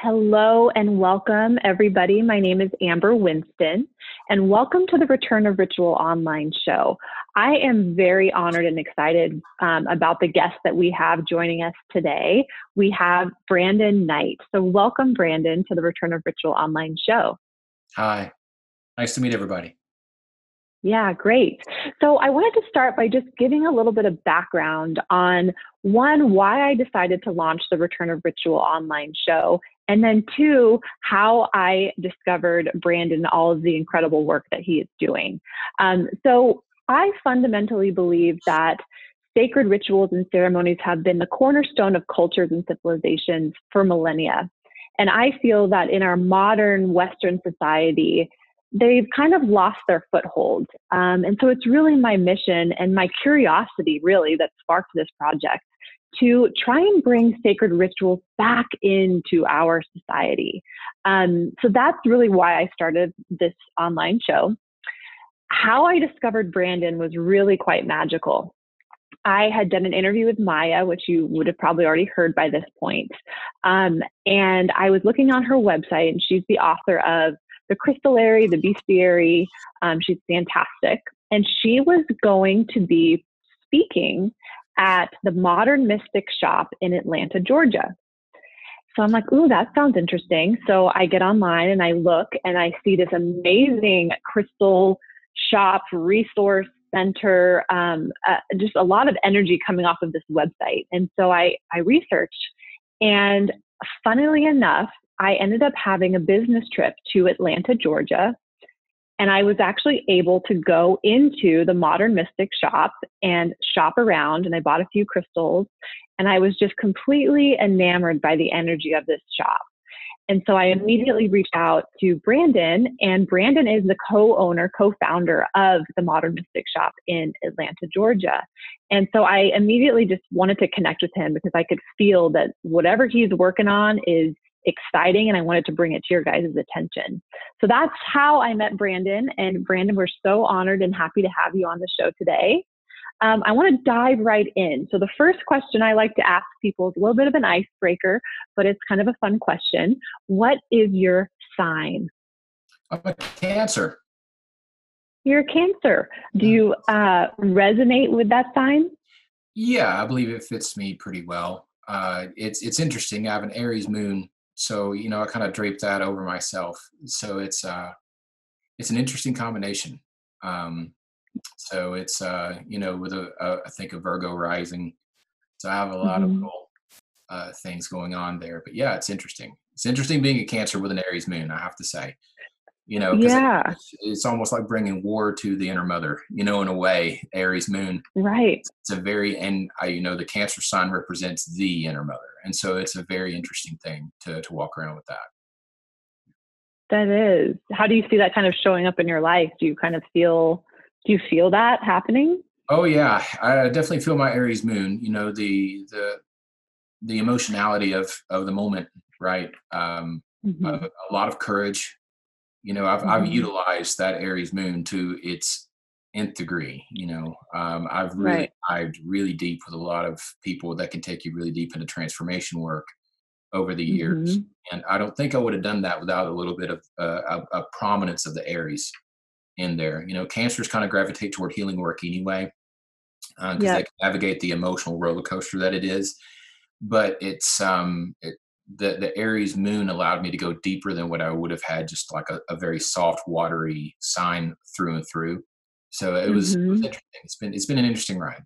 Hello and welcome, everybody. My name is Amber Winston, and welcome to the Return of Ritual online show. I am very honored and excited um, about the guests that we have joining us today. We have Brandon Knight. So, welcome, Brandon, to the Return of Ritual online show. Hi, nice to meet everybody. Yeah, great. So I wanted to start by just giving a little bit of background on one, why I decided to launch the Return of Ritual online show, and then two, how I discovered Brandon, and all of the incredible work that he is doing. Um, so I fundamentally believe that sacred rituals and ceremonies have been the cornerstone of cultures and civilizations for millennia. And I feel that in our modern Western society, they've kind of lost their foothold. Um, and so it's really my mission and my curiosity, really, that sparked this project to try and bring sacred rituals back into our society. Um, so that's really why I started this online show. How I discovered Brandon was really quite magical. I had done an interview with Maya, which you would have probably already heard by this point. Um, and I was looking on her website, and she's the author of The Crystallary, The Bestiary. Um, she's fantastic. And she was going to be speaking at the Modern Mystic shop in Atlanta, Georgia. So I'm like, ooh, that sounds interesting. So I get online and I look and I see this amazing crystal shop resource center, um, uh, just a lot of energy coming off of this website. And so I, I researched, and funnily enough, I ended up having a business trip to Atlanta, Georgia, and I was actually able to go into the Modern Mystic shop and shop around, and I bought a few crystals. And I was just completely enamored by the energy of this shop. And so I immediately reached out to Brandon, and Brandon is the co owner, co founder of the Modern Mystic Shop in Atlanta, Georgia. And so I immediately just wanted to connect with him because I could feel that whatever he's working on is exciting and I wanted to bring it to your guys' attention. So that's how I met Brandon. And Brandon, we're so honored and happy to have you on the show today. Um, I want to dive right in. So the first question I like to ask people is a little bit of an icebreaker, but it's kind of a fun question. What is your sign? I'm a cancer. You're a cancer. Do you uh, resonate with that sign? Yeah, I believe it fits me pretty well. Uh, it's it's interesting. I have an Aries moon so you know i kind of drape that over myself. So it's uh it's an interesting combination. Um so it's uh you know with a, a I think a virgo rising. So i have a lot mm-hmm. of little uh things going on there. But yeah it's interesting. It's interesting being a cancer with an aries moon i have to say you know yeah it, it's, it's, almost like bringing war to the inner mother you know in a way aries moon. Right. It's a very and i you know the cancer sign represents the inner mother and so it's a very interesting thing to to walk around with that. That is. How do you see that kind of showing up in your life? Do you kind of feel do you feel that happening? Oh yeah. I definitely feel my aries moon you know the the the emotionality of of the moment right? Um mm-hmm. a, a lot of courage you know i've, mm-hmm. I've utilized that aries moon to its nth degree you know um, i've really right. dived really deep with a lot of people that can take you really deep into transformation work over the years mm-hmm. and i don't think i would have done that without a little bit of uh, a, a, prominence of the aries in there you know cancers kind of gravitate toward healing work anyway because uh, yep. they can navigate the emotional roller coaster that it is but it's um it, the the Aries moon allowed me to go deeper than what I would have had just like a, a very soft, watery sign through and through. So it was, mm-hmm. it was, mm-hmm. interesting. It's been it's been an interesting ride.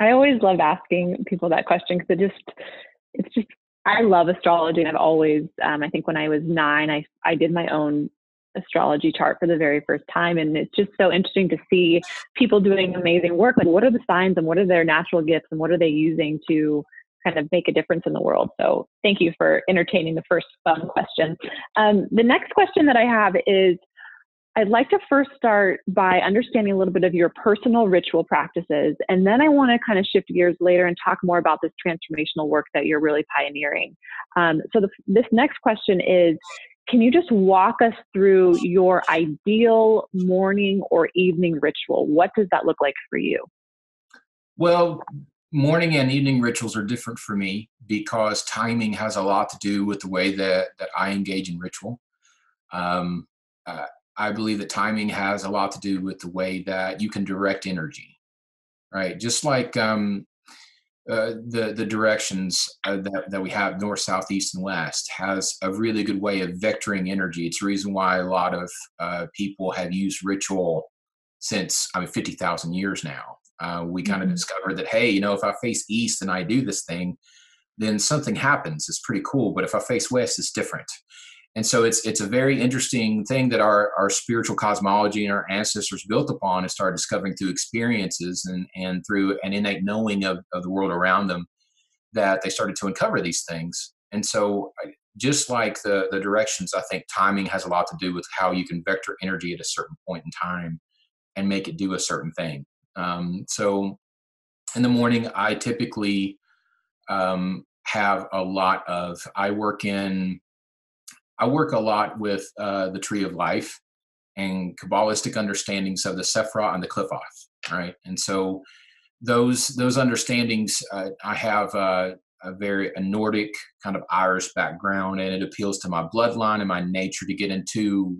I always love asking people that question because it just it's just I love astrology and I've always um, I think when I was nine I I did my own astrology chart for the very first time and it's just so interesting to see people doing amazing work like what are the signs and what are their natural gifts and what are they using to kind of make a difference in the world. So thank you for entertaining the first fun question. Um, the next question that I have is I'd like to first start by understanding a little bit of your personal ritual practices, and then I want to kind of shift gears later and talk more about this transformational work that you're really pioneering. Um, so the, this next question is, can you just walk us through your ideal morning or evening ritual? What does that look like for you? Well, morning and evening rituals are different for me because timing has a lot to do with the way that that I engage in ritual. Um, uh, I believe that timing has a lot to do with the way that you can direct energy, right? Just like um, uh, the the directions uh, that that we have north, south, east, and west has a really good way of vectoring energy. It's the reason why a lot of uh, people have used ritual since I mean fifty thousand years now uh, we kind of mm-hmm. discovered that hey you know if i face east and i do this thing then something happens. It's pretty cool but if i face west it's different. And so it's it's a very interesting thing that our our spiritual cosmology and our ancestors built upon and started discovering through experiences and and through an innate knowing of, of the world around them that they started to uncover these things. And so just like the the directions i think timing has a lot to do with how you can vector energy at a certain point in time and make it do a certain thing um, so in the morning, I typically um, have a lot of, I work in, I work a lot with uh, the tree of life and Kabbalistic understandings of the Sephirah and the Qliphoth, right? And so those those understandings, uh, I have a, a very a Nordic kind of Irish background, and it appeals to my bloodline and my nature to get into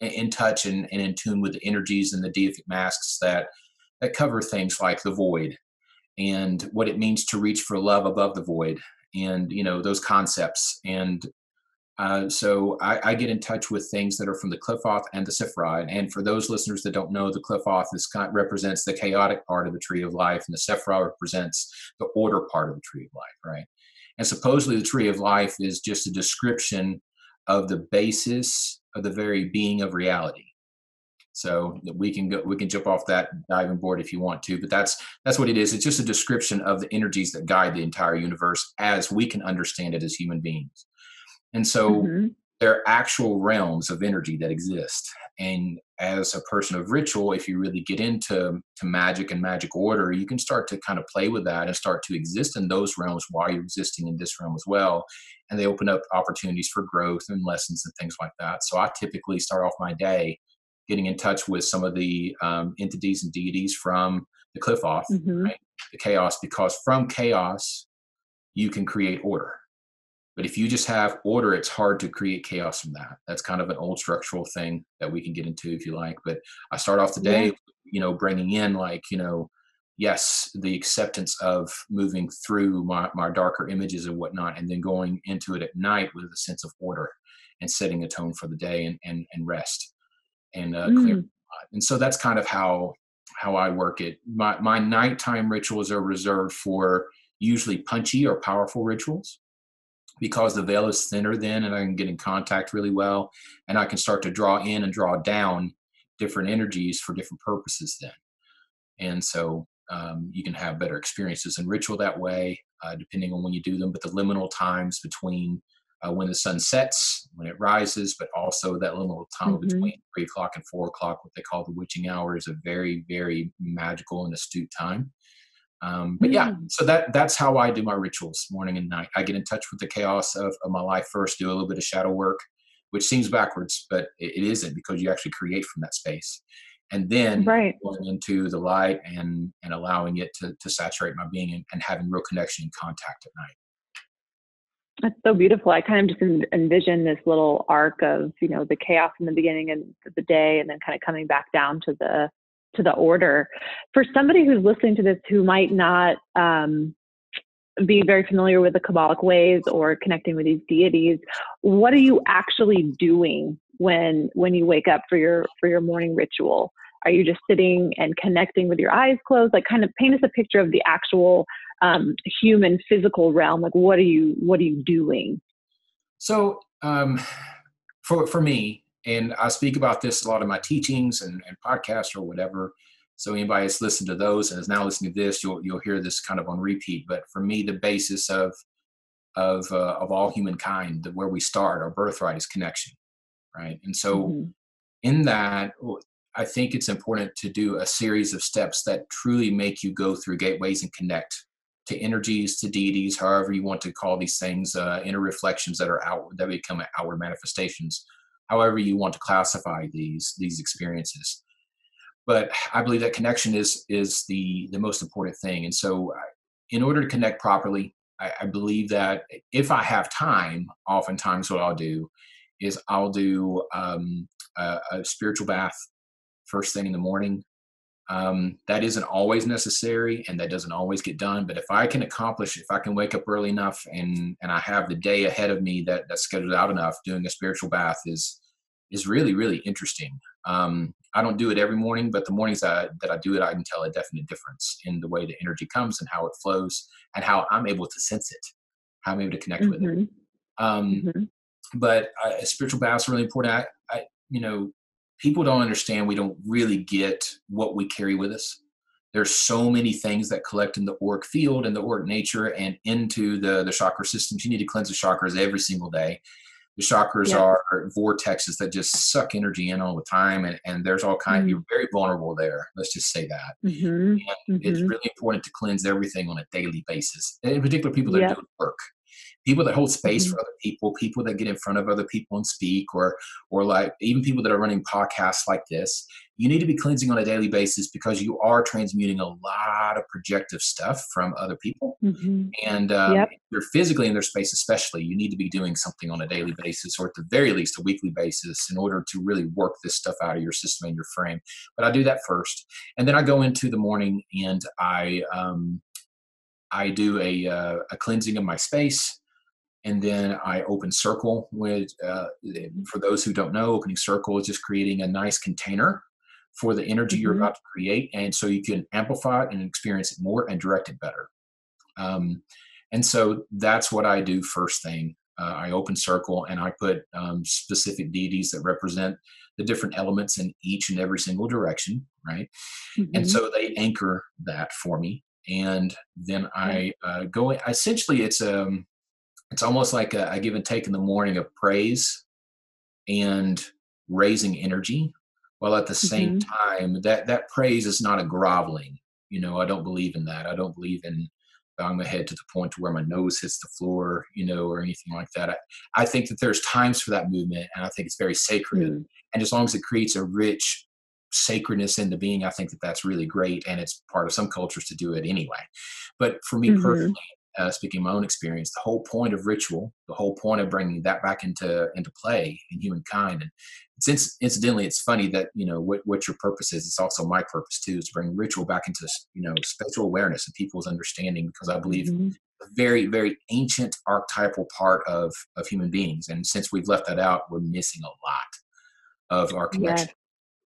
in touch and, and in tune with the energies and the deific masks that that cover things like the void and what it means to reach for love above the void and you know those concepts and uh, so I, I, get in touch with things that are from the Qliphoth and the Sephirah. And for those listeners that don't know, the Qliphoth is, represents the chaotic part of the tree of life, and the Sephirah represents the order part of the tree of life, right? And supposedly the tree of life is just a description of the basis of the very being of reality. So we can go, we can jump off that diving board if you want to, but that's that's what it is. It's just a description of the energies that guide the entire universe as we can understand it as human beings. And so mm-hmm. there are actual realms of energy that exist. And as a person of ritual, if you really get into to magic and magic order, you can start to kind of play with that and start to exist in those realms while you're existing in this realm as well. And they open up opportunities for growth and lessons and things like that. So I typically start off my day getting in touch with some of the um, entities and deities from the Qliphoth, mm-hmm. right? the chaos, because from chaos you can create order. But if you just have order, it's hard to create chaos from that. That's kind of an old structural thing that we can get into if you like. But I start off the day, yeah. you know, bringing in like, you know, yes, the acceptance of moving through my, my darker images and whatnot, and then going into it at night with a sense of order and setting a tone for the day and, and, and rest and uh, mm. clear. And so that's kind of how how I work it. My my nighttime rituals are reserved for usually punchy or powerful rituals because the veil is thinner then and I can get in contact really well and I can start to draw in and draw down different energies for different purposes then. And so um, you can have better experiences in ritual that way, uh, depending on when you do them. But the liminal times between uh, when the sun sets, when it rises, but also that little time mm-hmm. between three o'clock and four o'clock, what they call the witching hour, is a very, very magical and astute time. Um, but yeah, mm. so that that's how I do my rituals, morning and night. I get in touch with the chaos of, of my life first, do a little bit of shadow work, which seems backwards, but it, it isn't because you actually create from that space, and then right. going into the light and and allowing it to to saturate my being and, and having real connection and contact at night. That's so beautiful. I kind of just envision this little arc of, you know, the chaos in the beginning of the day and then kind of coming back down to the to the order. For somebody who's listening to this who might not um, be very familiar with the Kabbalic ways or connecting with these deities, what are you actually doing when when you wake up for your for your morning ritual? Are you just sitting and connecting with your eyes closed? Like kind of paint us a picture of the actual um, human physical realm like what are you what are you doing so um, for for me and i speak about this a lot in my teachings and, and podcasts or whatever so anybody that's listened to those and is now listening to this you'll you'll hear this kind of on repeat but for me the basis of of uh, of all humankind the, where we start our birthright is connection right and so mm-hmm. in that I think it's important to do a series of steps that truly make you go through gateways and connect to energies, to deities, however you want to call these things, uh, inner reflections that are outward, that become outward manifestations, however you want to classify these these experiences. But I believe that connection is is the the most important thing, and so in order to connect properly, I, I, believe that if I have time, oftentimes what I'll do is I'll do um, a, a, spiritual bath first thing in the morning. Um, that isn't always necessary and that doesn't always get done. But if I can accomplish, if I can wake up early enough and and I have the day ahead of me that that's scheduled out enough, doing a spiritual bath is is really really interesting. Um, I don't do it every morning, but the mornings that, that I do it, I can tell a definite difference in the way the energy comes and how it flows and how I'm able to sense it, how I'm able to connect mm-hmm. with it. Mm-hmm. Um, mm-hmm. But uh, spiritual balance is really important. I, I, you know, people don't understand. We don't really get what we carry with us. There's so many things that collect in the auric field and the auric nature and into the the chakra systems. You need to cleanse the chakras every single day the chakras yeah. are vortexes that just suck energy in all the time and, and there's all kind mm-hmm. you're very vulnerable there let's just say that mm-hmm. Mm-hmm. it's really important to cleanse everything on a daily basis in particular people that yep. do work people that hold space mm-hmm. for other people people that get in front of other people and speak or or like even people that are running podcasts like this you need to be cleansing on a daily basis because you are transmuting a lot of projective stuff from other people mm-hmm. and um, yep. you're physically in their space especially you need to be doing something on a daily basis or at the very least a weekly basis in order to really work this stuff out of your system and your frame but i do that first and then i go into the morning and i um, I do a, uh, a cleansing of my space and then I open circle with, uh, for those who don't know, opening circle is just creating a nice container for the energy mm-hmm. you're about to create. And so you can amplify it and experience it more and direct it better. Um, and so that's what I do first thing. Uh, I open circle and I put um, specific deities that represent the different elements in each and every single direction, right? Mm-hmm. And so they anchor that for me. And then I uh, go. Essentially, it's um, it's almost like a, give and take in the morning of praise and raising energy while at the same mm-hmm. time that that praise is not a groveling you know i don't believe in that i don't believe in bowing my head to the point to where my nose hits the floor you know or anything like that i, I think that there's times for that movement and i think it's very sacred mm. and as long as it creates a rich sacredness into being i think that that's really great and it's part of some cultures to do it anyway but for me mm-hmm. personally uh, speaking my own experience, the whole point of ritual, the whole point of bringing that back into into play in humankind, and since incidentally, it's funny that you know what, what your purpose is. It's also my purpose too, is to bring ritual back into you know spiritual awareness and people's understanding, because I believe mm-hmm. a very very ancient archetypal part of of human beings, and since we've left that out, we're missing a lot of our connection,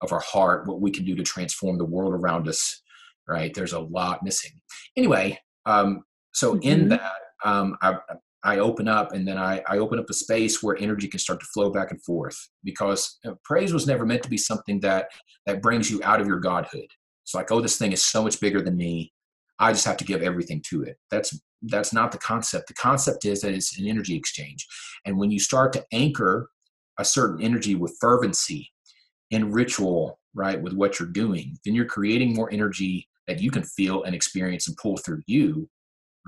of our heart, what we can do to transform the world around us. Right, there's a lot missing. Anyway, um, so mm-hmm. in that, um, I, I open up and then I, I open up a space where energy can start to flow back and forth because you know, praise was never meant to be something that that brings you out of your godhood. It's like, oh, this thing is so much bigger than me. I just have to give everything to it. That's that's not the concept. The concept is that it's an energy exchange. And when you start to anchor a certain energy with fervency in ritual, right, with what you're doing, then you're creating more energy that you can feel and experience and pull through you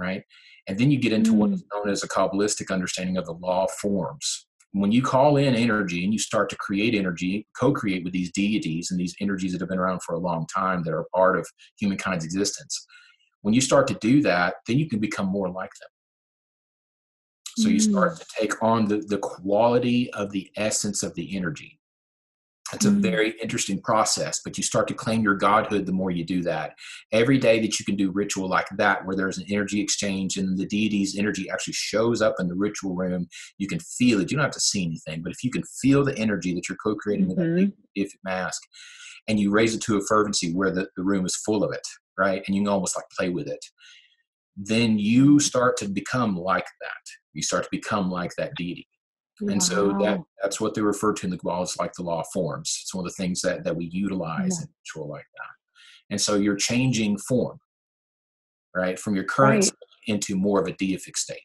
right? And then you get into mm. what is known as a Kabbalistic understanding of the law of forms. When you call in energy and you start to create energy, co create with these deities and these energies that have been around for a long time that are part of humankind's existence, when you start to do that, then you can become more like them. So you start mm. to take on the, the quality of the essence of the energy. It's a mm-hmm. very interesting process, but you start to claim your godhood the more you do that. Every day that you can do ritual like that, where there's an energy exchange and the deity's energy actually shows up in the ritual room, you can feel it. You don't have to see anything, but if you can feel the energy that you're co creating mm-hmm. with that if mask and you raise it to a fervency where the, the room is full of it, right? And you can almost like play with it, then you start to become like that. You start to become like that deity. Wow. And so that that's what they refer to in the Kabbalah as like the law of forms. It's one of the things that, that we utilize yeah. in ritual like that. And so you're changing form, right, from your current right. into more of a deific state.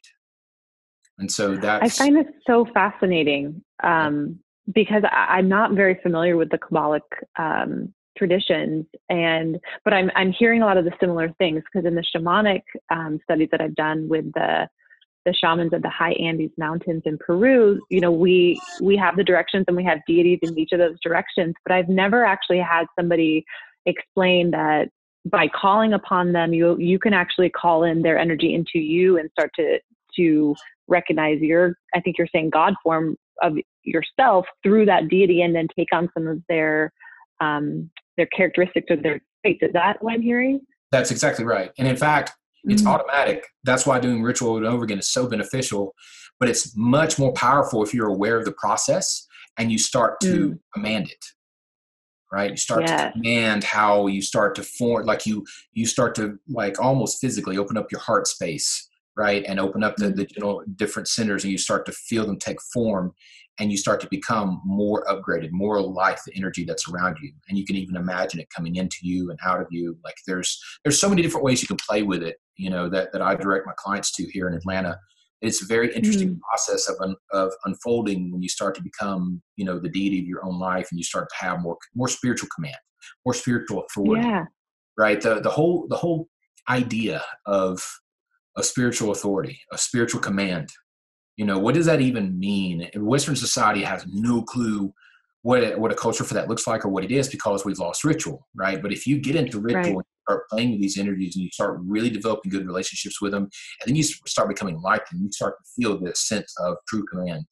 And so that I find this so fascinating um, because I, am not very familiar with the Kabbalic um, traditions, and but I'm I'm hearing a lot of the similar things because in the shamanic um, studies that I've done with the the shamans of the high Andes mountains in Peru, you know, we we have the directions and we have deities in each of those directions, but I've never actually had somebody explain that by calling upon them, you you can actually call in their energy into you and start to to recognize your I think you're saying God form of yourself through that deity and then take on some of their um, their characteristics or their traits. Is that what I'm hearing? That's exactly right. And in fact, it's mm-hmm. automatic. That's why doing ritual over and over again is so beneficial. But it's much more powerful if you're aware of the process and you start to mm. command it. Right? You start yeah. to command how you start to form like you you start to like almost physically open up your heart space, right? And open up the, mm. the you know, different centers and you start to feel them take form and you start to become more upgraded, more like the energy that's around you. And you can even imagine it coming into you and out of you. Like there's there's so many different ways you can play with it, you know, that, that I direct my clients to here in Atlanta. It's a very interesting mm process of, un, of unfolding when you start to become, you know, the deity of your own life and you start to have more more spiritual command, more spiritual authority. Yeah. Right. The the whole the whole idea of a spiritual authority, a spiritual command, you know, what does that even mean? Western society has no clue what it, what a culture for that looks like or what it is because we've lost ritual, right? But if you get into ritual right. and start playing with these energies and you start really developing good relationships with them, and then you start becoming like them, you start to feel this sense of true command,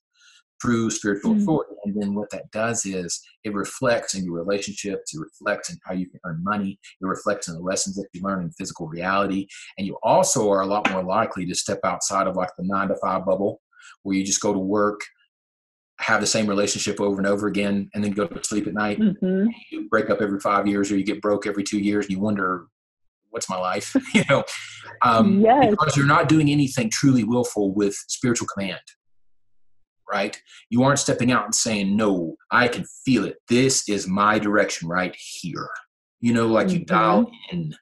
true spiritual mm-hmm. authority. And then what that does is it reflects in your relationships, it reflects in how you can earn money, it reflects in the lessons that you learn in physical reality. And you also are a lot more likely to step outside of like the nine to five bubble where you just go to work, have the same relationship over and over again, and then go to sleep at night. Mm-hmm. You break up every five years, or you get broke every two years, and you wonder, "What's my life?" you know, um, yes. because you're not doing anything truly willful with spiritual command. Right? You aren't stepping out and saying, "No, I can feel it. This is my direction right here." You know, like mm-hmm. you dial in.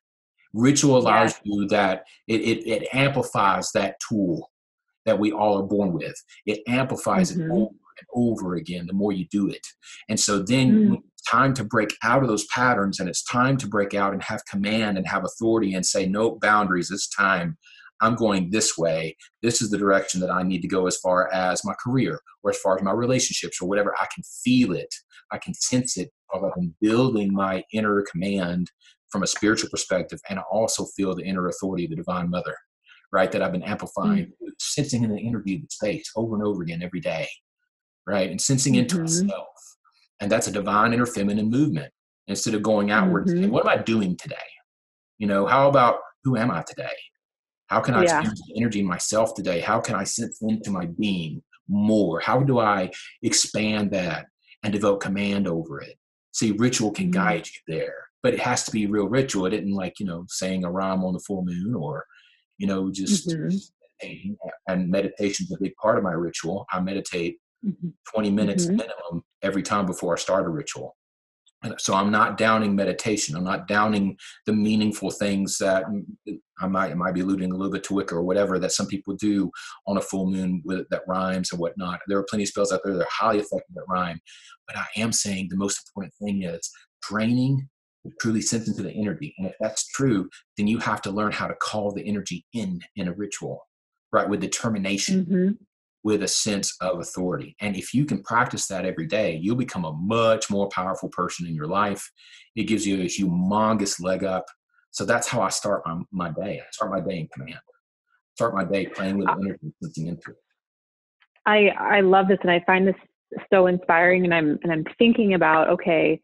Ritual allows yeah. you that it, it, it amplifies that tool that we all are born with. It amplifies mm-hmm. it over and over again the more you do it. And so then mm. it's time to break out of those patterns and it's time to break out and have command and have authority and say, no boundaries, it's time. I'm going this way. This is the direction that I need to go as far as my career or as far as my relationships or whatever. I can feel it. I can sense it. I'm building my inner command from a spiritual perspective and I also feel the inner authority of the divine mother right? That I've been amplifying, mm-hmm. sensing in the interview space over and over again every day, right? And sensing into mm-hmm. myself. And that's a divine inner feminine movement instead of going outward mm-hmm. what am I doing today? You know, how about who am I today? How can I yeah. experience energy in myself today? How can I sense into my being more? How do I expand that and develop command over it? See, ritual can mm-hmm. guide you there, but it has to be real ritual. It isn't like, you know, saying a rhyme on the full moon or you know, just mm-hmm. and meditation is a big part of my ritual. I meditate mm-hmm. 20 minutes mm-hmm. minimum every time before I start a ritual. So I'm not downing meditation. I'm not downing the meaningful things that I might I might be alluding a little bit to Wicca or whatever that some people do on a full moon with that rhymes and whatnot. There are plenty of spells out there that are highly effective that rhyme, but I am saying the most important thing is draining truly sense into the energy. And if that's true, then you have to learn how to call the energy in in a ritual, right? With determination, mm-hmm. With a sense of authority. And if you can practice that every day, you'll become a much more powerful person in your life. It gives you a humongous leg up. So that's how I start my, my day. I start my day in command. Start my day playing with energy, sensing into it. I I love this, and I find this so inspiring. And I'm and I'm thinking about okay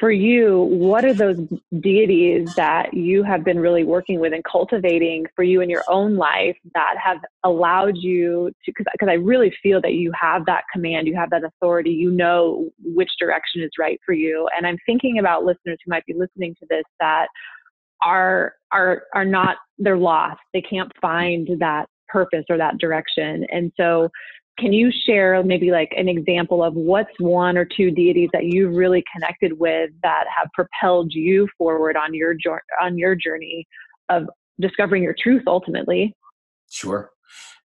for you, what are those deities that you have been really working with and cultivating for you in your own life that have allowed you to? Because I really feel that you have that command, you have that authority, you know which direction is right for you. And I'm thinking about listeners who might be listening to this that are are are not they're lost. They can't find that purpose or that direction. And so can you share maybe like an example of what's one or two deities that you've really connected with that have propelled you forward on your on your journey of discovering your truth ultimately? Sure.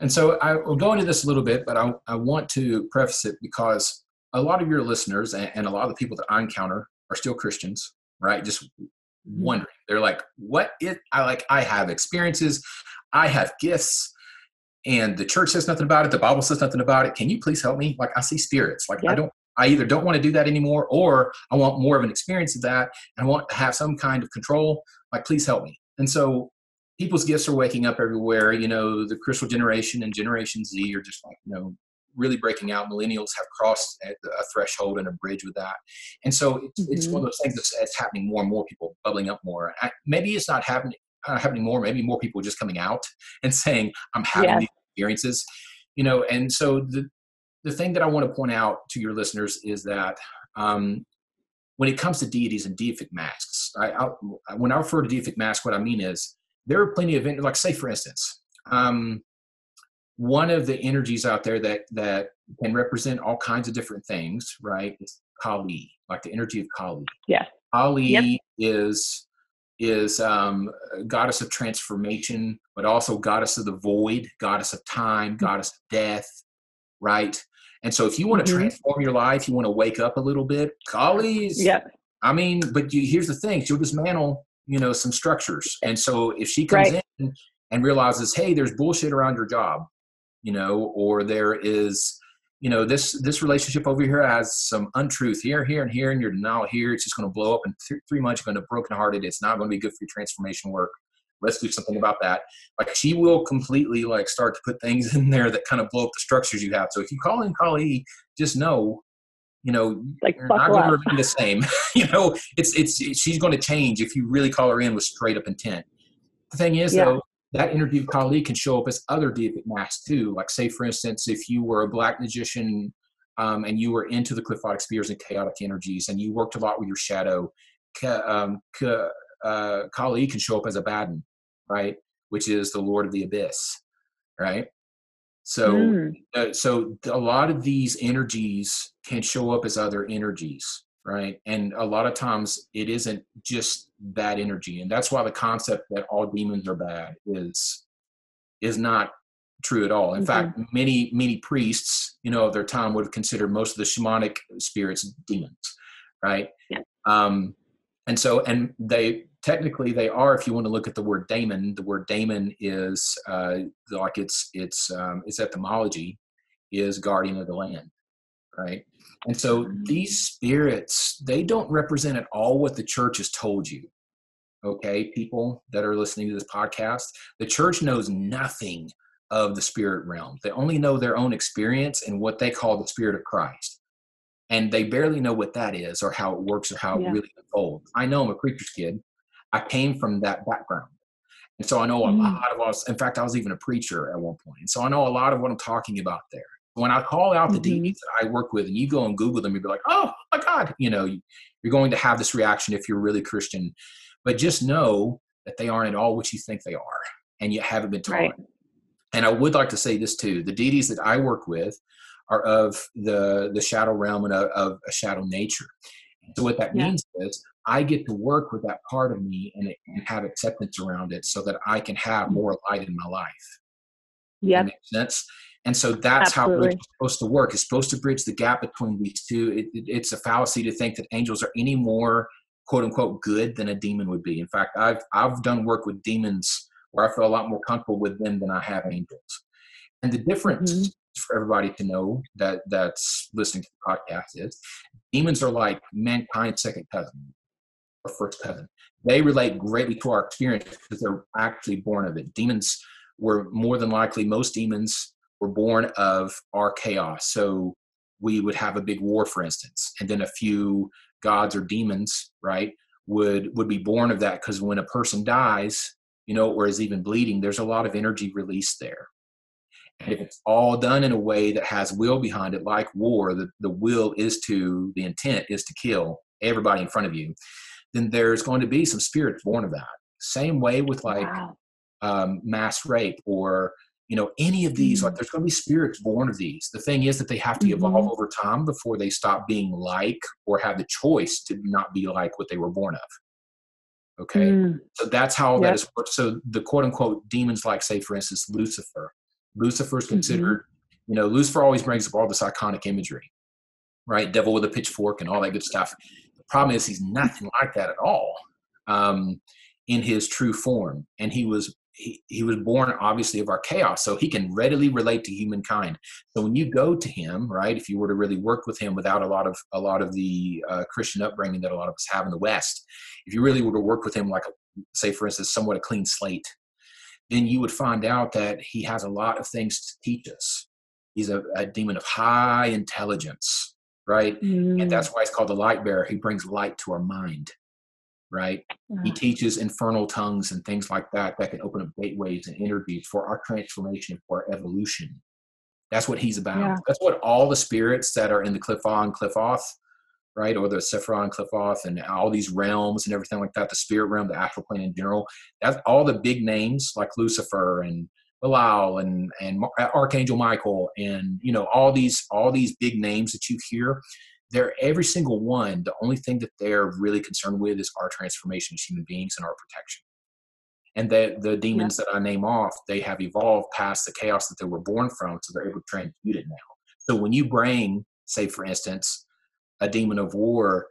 And so I will go into this a little bit, but I, I want to preface it because a lot of your listeners and, and a lot of the people that I encounter are still Christians, right? Just mm-hmm. wondering. They're like, what it I like I have experiences, I have gifts, and the church says nothing about it the bible says nothing about it can you please help me like i see spirits like yep. i don't I either don't want to do that anymore or I want more of an experience of that and I want to have some kind of control. Like, please help me. And so people's gifts are waking up everywhere. You know, the crystal generation and Generation Z are just like, you know, really breaking out. Millennials have crossed a threshold and a bridge with that. And so it's, mm-hmm. it's one of those things that's, that's, happening more and more people bubbling up more. I, maybe it's not happening, uh, happening more. Maybe more people just coming out and saying, I'm having yeah. these experiences, you know, and so the, the thing that I want to point out to your listeners is that um, when it comes to deities and deific masks, I, I, when I refer to deific mask, what I mean is there are plenty of like say for instance um, one of the energies out there that that can represent all kinds of different things right is kali like the energy of kali yeah kali yep. is is um, goddess of transformation but also goddess of the void goddess of time mm-hmm. goddess of death right and so if you want to mm-hmm. transform your life you want to wake up a little bit kali's yeah i mean but you, here's the thing she'll dismantle you know some structures and so if she comes right. in and realizes hey there's bullshit around your job you know or there is you know this this relationship over here has some untruth here here and here and you're denial here it's just going to blow up in th- three months you're going to broken hearted it's not going to be good for your transformation work let's do something about that like she will completely like start to put things in there that kind of blow up the structures you have so if you call in kali just know you know, like you're not going to remain the same. you know, it's, it's she's going to change if you really call her in with straight up intent. The thing is, yeah. though, that interview colleague can show up as other deific masks too. Like, say, for instance, if you were a black magician um, and you were into the qliphothic spheres and chaotic energies, and you worked a lot with your shadow, um, uh, Kali can show up as a Abaddon, right? Which is the Lord of the Abyss, right? So, mm. uh, so a lot of these energies can show up as other energies, right? And a lot of times it isn't just that energy, and that's why the concept that all demons are bad is is not true at all. In mm-hmm. fact, many many priests, you know, of their time would consider most of the shamanic spirits demons, right? Yeah. Um, and so, and they technically they are if you want to look at the word daemon the word daemon is uh, like it's it's um, its etymology is guardian of the land right and so these spirits they don't represent at all what the church has told you okay people that are listening to this podcast the church knows nothing of the spirit realm they only know their own experience and what they call the spirit of christ and they barely know what that is or how it works or how yeah. it really unfolds i know i'm a preacher's kid I came from that background. And so I know a mm. lot of us, in fact, I was even a preacher at one point. And so I know a lot of what I'm talking about there. When I call out the mm-hmm. DBs that I work with and you go and Google them, you'd be like, oh my God, you know, you're going to have this reaction if you're really Christian. But just know that they aren't at all what you think they are and you haven't been taught. Right. And I would like to say this too the deities that I work with are of the, the shadow realm and of, of a shadow nature. So what that yeah. means is I get to work with that part of me and, and have acceptance around it so that I can have mm. more light in my life. Yeah. Makes sense. And so that's Absolutely. how it's supposed to work. It's supposed to bridge the gap between these two. It, it, it's a fallacy to think that angels are any more quote unquote good than a demon would be. In fact, I've I've done work with demons where I feel a lot more comfortable with them than I have angels. And the difference mm-hmm. for everybody to know that that's listening to the podcast is demons are like mankind's second cousin or first cousin. They relate greatly to our experience because they're actually born of it. Demons were more than likely, most demons were born of our chaos. So we would have a big war, for instance, and then a few gods or demons, right, would would be born of that because when a person dies, you know, or is even bleeding, there's a lot of energy released there. And if it's all done in a way that has will behind it, like war, the, the will is to, the intent is to kill everybody in front of you then there's going to be some spirits born of that. Same way with like wow. Um, mass rape or you know any of these. Like there's going to be spirits born of these. The thing is that they have to mm-hmm. evolve over time before they stop being like or have the choice to not be like what they were born of. Okay, mm. so that's how yep. that is. So the quote unquote demons, like say for instance Lucifer. Lucifer is mm-hmm. considered. Mm-hmm. You know, Lucifer always brings up all this iconic imagery, right? Devil with a pitchfork and all that good stuff. The problem is, he's nothing like that at all um, in his true form. And he was he, he was born obviously of our chaos so he can readily relate to humankind. So when you go to him right if you were to really work with him without a lot of a lot of the uh, christian upbringing that a lot of us have in the west if you really were to work with him like a, say for instance somewhat a clean slate then you would find out that he has a lot of things to teach us. He's a, a demon of high intelligence right? Mm. and that's why he's called the light bearer. He brings light to our mind right? Yeah. He teaches infernal tongues and things like that that can open up gateways and energies for our transformation, for our evolution. That's what he's about. Yeah. That's what all the spirits that are in the Cliff On, Qliphoth, right, or the Sephiroth, Off, and all these realms and everything like that, the spirit realm, the astral plane in general. That's all the big names like Lucifer and Belial and and Archangel Michael and you know all these all these big names that you hear they're every single one the only thing that they're really concerned with is our transformation as human beings and our protection. And that the demons yeah. that i name off they have evolved past the chaos that they were born from so they're able to transmute it now. So when you bring say for instance a demon of war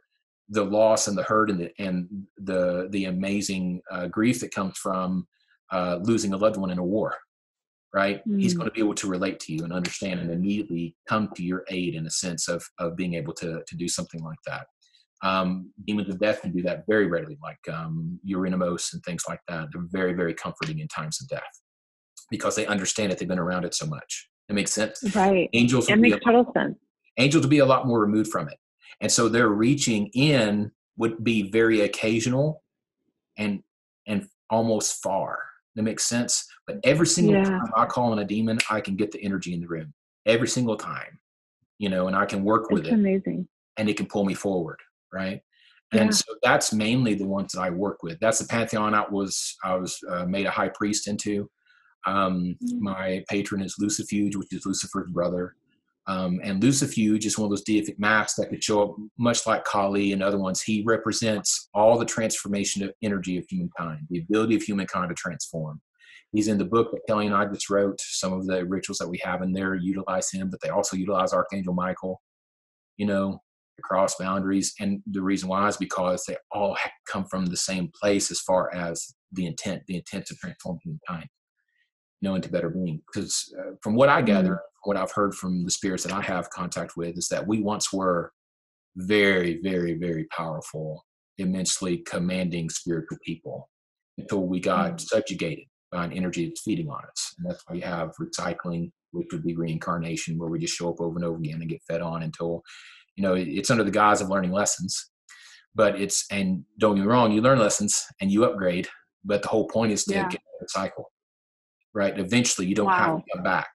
the loss and the hurt and the and the the amazing uh, grief that comes from uh, losing a loved one in a war right? Mm. he's going to be able to relate to you and understand and immediately come to your aid in a sense of of being able to to do something like that. Um, demons of death can do that very readily like um, and things like that. They're very very comforting in times of death because they understand it they've been around it so much. It makes sense. Right. Angels it makes total sense. Angels would be a lot more removed from it. And so their reaching in would be very occasional and and almost far that makes sense. But every single yeah. time I call on a demon, I can get the energy in the room. Every single time, you know, and I can work with it. Amazing. And it can pull me forward, right? Yeah. And so that's mainly the ones that I work with. That's the pantheon I was I was uh, made a high priest into. Um, mm-hmm. My patron is Lucifuge, which is Lucifer's brother. Um, and Lucifuge is one of those deific masks that could show up much like Kali and other ones. He represents all the transformation of energy of humankind, the ability of humankind to transform. He's in the book that Kelly and I just wrote. Some of the rituals that we have in there utilize him, but they also utilize Archangel Michael, you know, across boundaries. And the reason why is because they all come from the same place as far as the intent, the intent to transform humankind know into better being. Because uh, from what I gather, mm-hmm. what I've heard from the spirits that I have contact with is that we once were very, very, very powerful, immensely commanding spiritual people until we got mm-hmm. subjugated by an energy that's feeding on us. And that's why you have recycling, which would be reincarnation, where we just show up over and over again and get fed on until, you know, it's under the guise of learning lessons. But it's, and don't get me wrong, you learn lessons and you upgrade, but the whole point is to yeah. get a cycle right? Eventually, you don't wow. have to come back,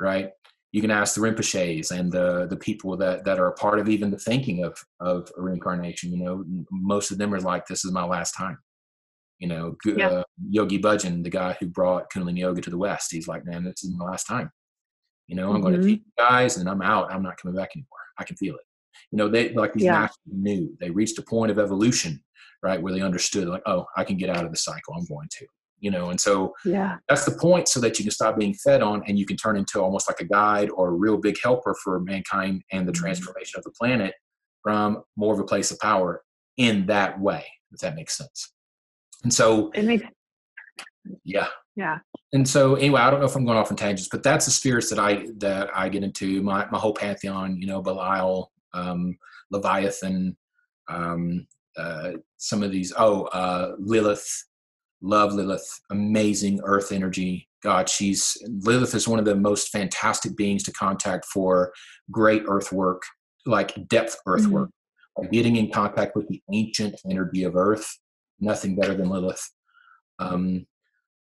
right? You can ask the Rinpoches and the the people that that are a part of even the thinking of of reincarnation. You know, most of them are like, "This is my last time." You know, yeah. uh, Yogi Bhajan, the guy who brought Kundalini Yoga to the West, he's like, "Man, this is my last time." You know, I'm mm-hmm. going to teach guys, and I'm out. I'm not coming back anymore. I can feel it. You know, they like these yeah. masters knew they reached a point of evolution, right, where they understood, like, "Oh, I can get out of the cycle. I'm going to." You know and so yeah. that's the point so that you can stop being fed on and you can turn into almost like a guide or a real big helper for mankind and the mm-hmm. transformation of the planet from more of a place of power in that way if that makes sense. And so it makes yeah. Yeah. And so anyway i don't know if i'm going off on tangents but that's the spirits that i that i get into. My, my whole pantheon you know belial um leviathan um uh some of these oh uh lilith love Lilith, amazing earth energy. God, she's Lilith is one of the most fantastic beings to contact for great earth work, like depth earth mm-hmm. work, getting in contact with the ancient energy of earth. Nothing better than Lilith. Um,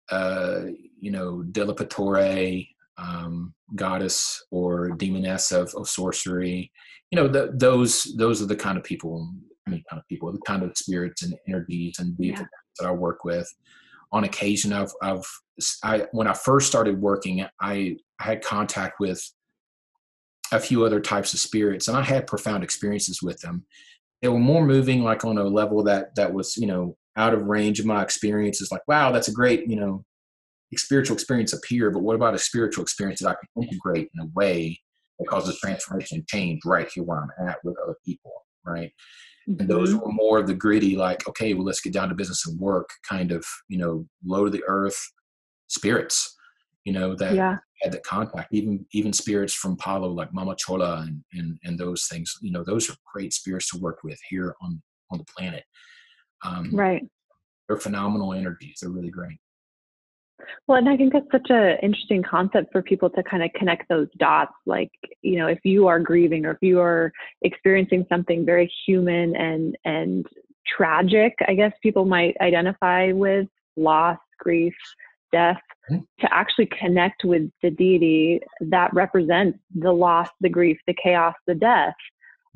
uh, you know, Delepitore, um, goddess or demoness of, of sorcery. You know, the, those those are the kind of people. I mean, kind of people, the kind of spirits and energies and beings yeah that I work with. On occasion, I've, I've I, when I first started working, I, I had contact with a few other types of spirits, and I had profound experiences with them. They were more moving, like on a level that that was, you know, out of range of my experiences. Like, wow, that's a great, you know, spiritual experience up here. But what about a spiritual experience that I can integrate in a way that causes transformation and change right here where I'm at with other people, right? And those were more of the gritty like okay well let's get down to business and work kind of you know low to the earth spirits you know that Yeah. had that contact. Even even spirits from palo like mama chola and, and and those things you know those are great spirits to work with here on on the planet. Um Right. they're phenomenal energies. They're really great Well, and I think that's such an interesting concept for people to kind of connect those dots. Like, you know, if you are grieving or if you are experiencing something very human and and tragic, I guess people might identify with loss, grief, death, Mhm. to actually connect with the deity that represents the loss, the grief, the chaos, the death.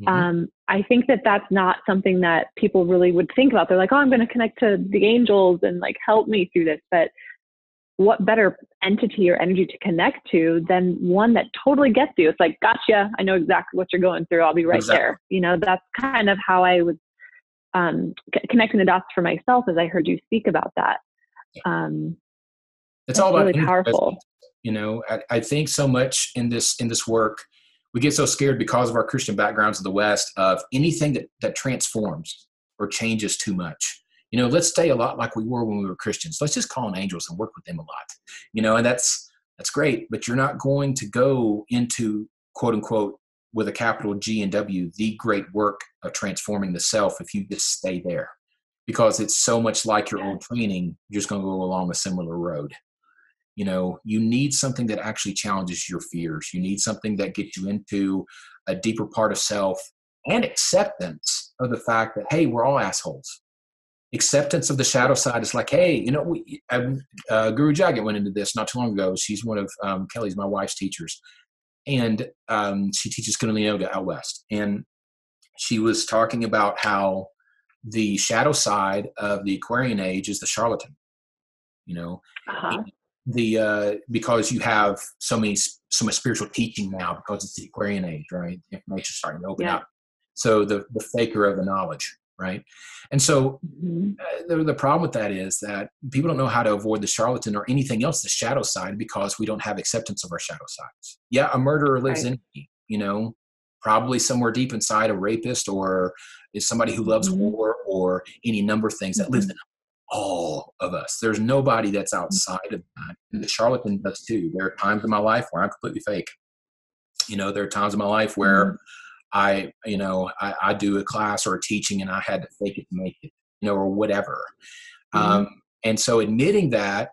Mhm. Um, I think that that's not something that people really would think about. They're like, oh, I'm going to connect to the angels and like help me through this. But what better entity or energy to connect to than one that totally gets you? It's like, gotcha. I know exactly what you're going through. I'll be right Exactly. there. You know, that's kind of how I was um, c- connecting the dots for myself as I heard you speak about that. Um, it's all about really powerful. you know I, I think so much in this in this work we get so scared because of our christian backgrounds in the west of anything that that transforms or changes too much you know let's stay a lot like we were when we were christians. Let's just call on angels and work with them a lot you know and that's that's great but you're not going to go into quote unquote with a capital g and w the great work of transforming the self if you just stay there because it's so much like your old training you're just going to go along a similar road. You know you need something that actually challenges your fears. You need something that gets you into a deeper part of self and acceptance of the fact that hey we're all assholes acceptance of the shadow side is like hey you know we uh, uh, guru jagat went into this not too long ago she's one of um, kelly's my wife's teachers and um, she teaches kundalini yoga out west and she was talking about how the shadow side of the aquarian age is the charlatan you know uh-huh. the uh, because you have so many so much spiritual teaching now because it's the Aquarian age, right? Information's starting to open Yeah. up. So the the faker of the knowledge, right? And so Mhm. uh, the, the problem with that is that people don't know how to avoid the charlatan or anything else, the shadow side, because we don't have acceptance of our shadow sides. Yeah, a murderer lives Right. in me, you know, probably somewhere deep inside a rapist or is somebody who loves Mhm. war or any number of things that lives in all of us. There's nobody that's outside of that. And the charlatan does too. There are times in my life where I'm completely fake. You know, there are times in my life where I, you know, I, I do a class or a teaching and I had to fake it to make it, you know, or whatever. Mhm. Um, and so admitting that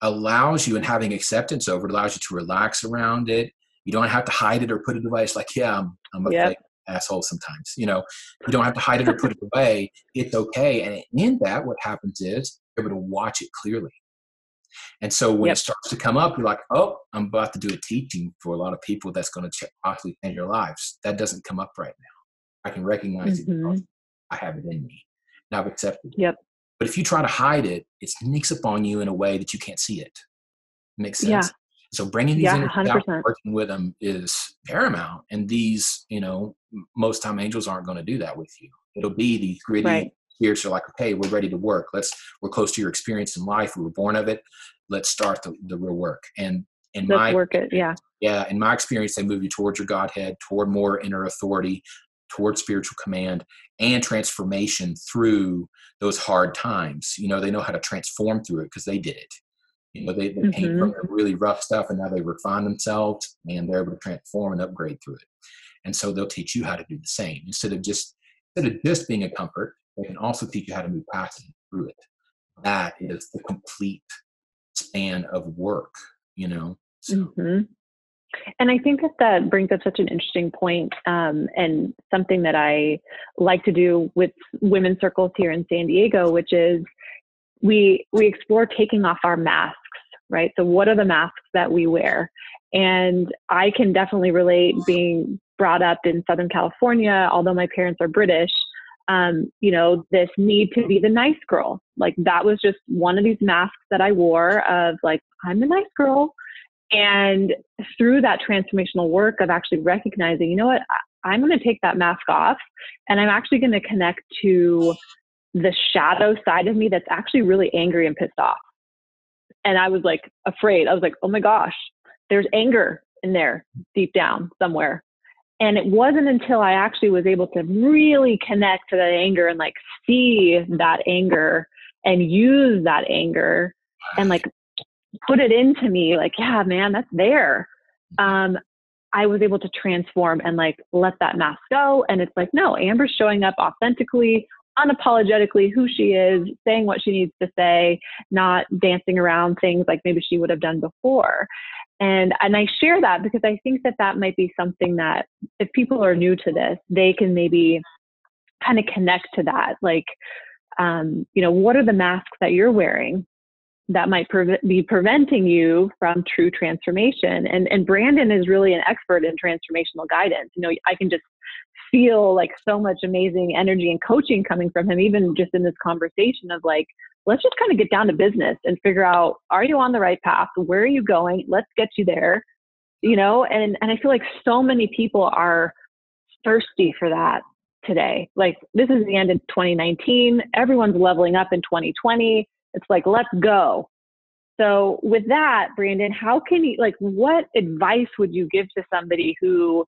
allows you and having acceptance over it allows you to relax around it. You don't have to hide it or put it away. It's like, yeah, I'm, I'm a Yep. asshole sometimes. You know, you don't have to hide it or put it away. It's okay. And in that, what happens is you're able to watch it clearly. And so when Yep. it starts to come up, you're like, oh, I'm about to do a teaching for a lot of people that's going to possibly change their lives. That doesn't come up right now. I can recognize it because mm-hmm. I have it in me. And I've accepted it. Yep. But if you try to hide it, it sneaks up on you in a way that you can't see it. Makes sense? Yeah. So bringing these Yeah, energies 100%. working with them is paramount. And these, you know, most time angels aren't going to do that with you. It'll be these gritty Right. Spirits are like, okay, we're ready to work. Let's we're close to your experience in life. We were born of it. Let's start the, the real work. And in Let's my work it. Yeah. yeah, in my experience, they move you towards your Godhead, toward more inner authority, toward spiritual command and transformation through those hard times. You know, they know how to transform through it because they did it. You know, they, they came from mm-hmm. really rough stuff and now they refine themselves and they're able to transform and upgrade through it. And so they'll teach you how to do the same instead of just instead of just being a comfort. They can also teach you how to move past it through it. That is the complete span of work. You know. So, hmm And I think that that brings up such an interesting point, um, and something that I like to do with women's circles here in San Diego, which is we we explore taking off our masks, right? So, what are the masks that we wear? And I can definitely relate being brought up in Southern California, although my parents are British. Um, you know, this need to be the nice girl. Like that was just one of these masks that I wore of like, I'm the nice girl. And through that transformational work of actually recognizing, you know what, I'm going to take that mask off and I'm actually going to connect to the shadow side of me that's actually really angry and pissed off. And I was like afraid. I was like, oh my gosh, there's anger in there deep down somewhere. And it wasn't until I actually was able to really connect to that anger and like see that anger and use that anger and like put it into me, like, yeah, man, that's there. Um, I was able to transform and like let that mask go. And it's like, no, Amber's showing up authentically, unapologetically who she is, saying what she needs to say, not dancing around things like maybe she would have done before. And and I share that because I think that that might be something that if people are new to this, they can maybe kind of connect to that. Like, um, you know, what are the masks that you're wearing? that might pre- be preventing you from true transformation. And, and Brandon is really an expert in transformational guidance. You know, I can just feel like so much amazing energy and coaching coming from him, even just in this conversation of like, let's just kind of get down to business and figure out, are you on the right path? Where are you going? Let's get you there. You know, and, and I feel like so many people are thirsty for that today. Like this is the end of 2019. Everyone's leveling up in 2020 it's like, let's go. So with that, Brandon, how can you like what advice would you give to somebody who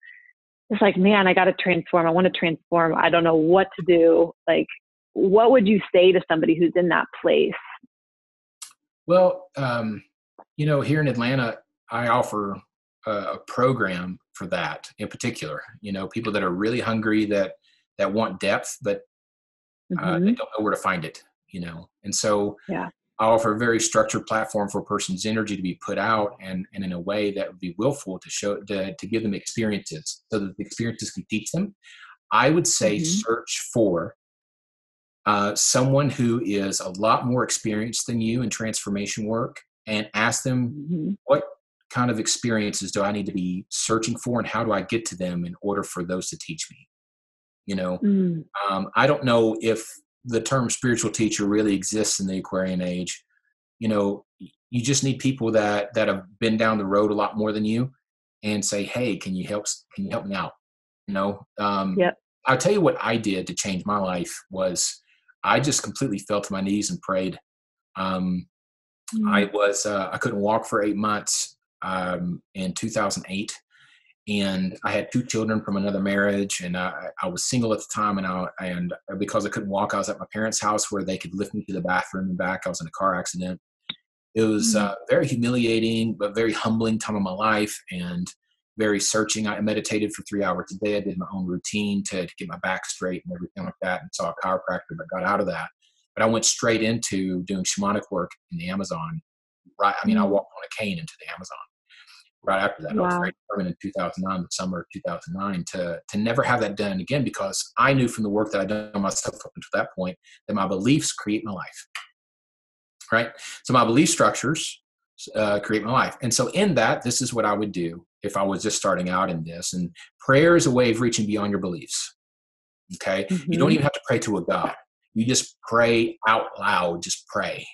is like, man, I got to transform. I want to transform. I don't know what to do. Like, what would you say to somebody who's in that place? Well, um, you know, here in Atlanta, I offer a, a program for that in particular. You know, people that are really hungry that that want depth, but uh, mm-hmm. they don't know where to find it you know and so yeah I offer a very structured platform for a person's energy to be put out and, and in a way that would be willful to show to, to give them experiences so that the experiences can teach them. I would say mm-hmm. search for uh, someone who is a lot more experienced than you in transformation work and ask them mm-hmm. what kind of experiences do I need to be searching for and how do I get to them in order for those to teach me? You know, mm. um, I don't know if the term spiritual teacher really exists in the Aquarian age. You know, you just need people that that have been down the road a lot more than you, and say, "Hey, can you help? Can you help me out?" You know. Um, yeah. I'll tell you what I did to change my life was I just completely fell to my knees and prayed. Um, mm-hmm. I was uh, I couldn't walk for eight months um, in 2008, and I had two children from another marriage, and I, I was single at the time, and I and because I couldn't walk, I was at my parents' house where they could lift me to the bathroom and back. I was in a car accident. It was mm-hmm. uh, very humiliating, but very humbling time of my life, and very searching. I meditated for three hours a day. I did my own routine to, to get my back straight and everything like that, and saw a chiropractor, but got out of that. But I went straight into doing shamanic work in the Amazon. Right, I mean, mm-hmm. I walked on a cane into the Amazon right after that. Wow. I was very determined in 2009, the summer of 2009, to to never have that done again because I knew from the work that I'd done myself up until that point that my beliefs create my life. Right. So my belief structures uh, create my life, and so in that, this is what I would do if I was just starting out in this. And prayer is a way of reaching beyond your beliefs. Okay. Mm-hmm. You don't mm-hmm. even have to pray to a God. You just pray out loud. Just pray.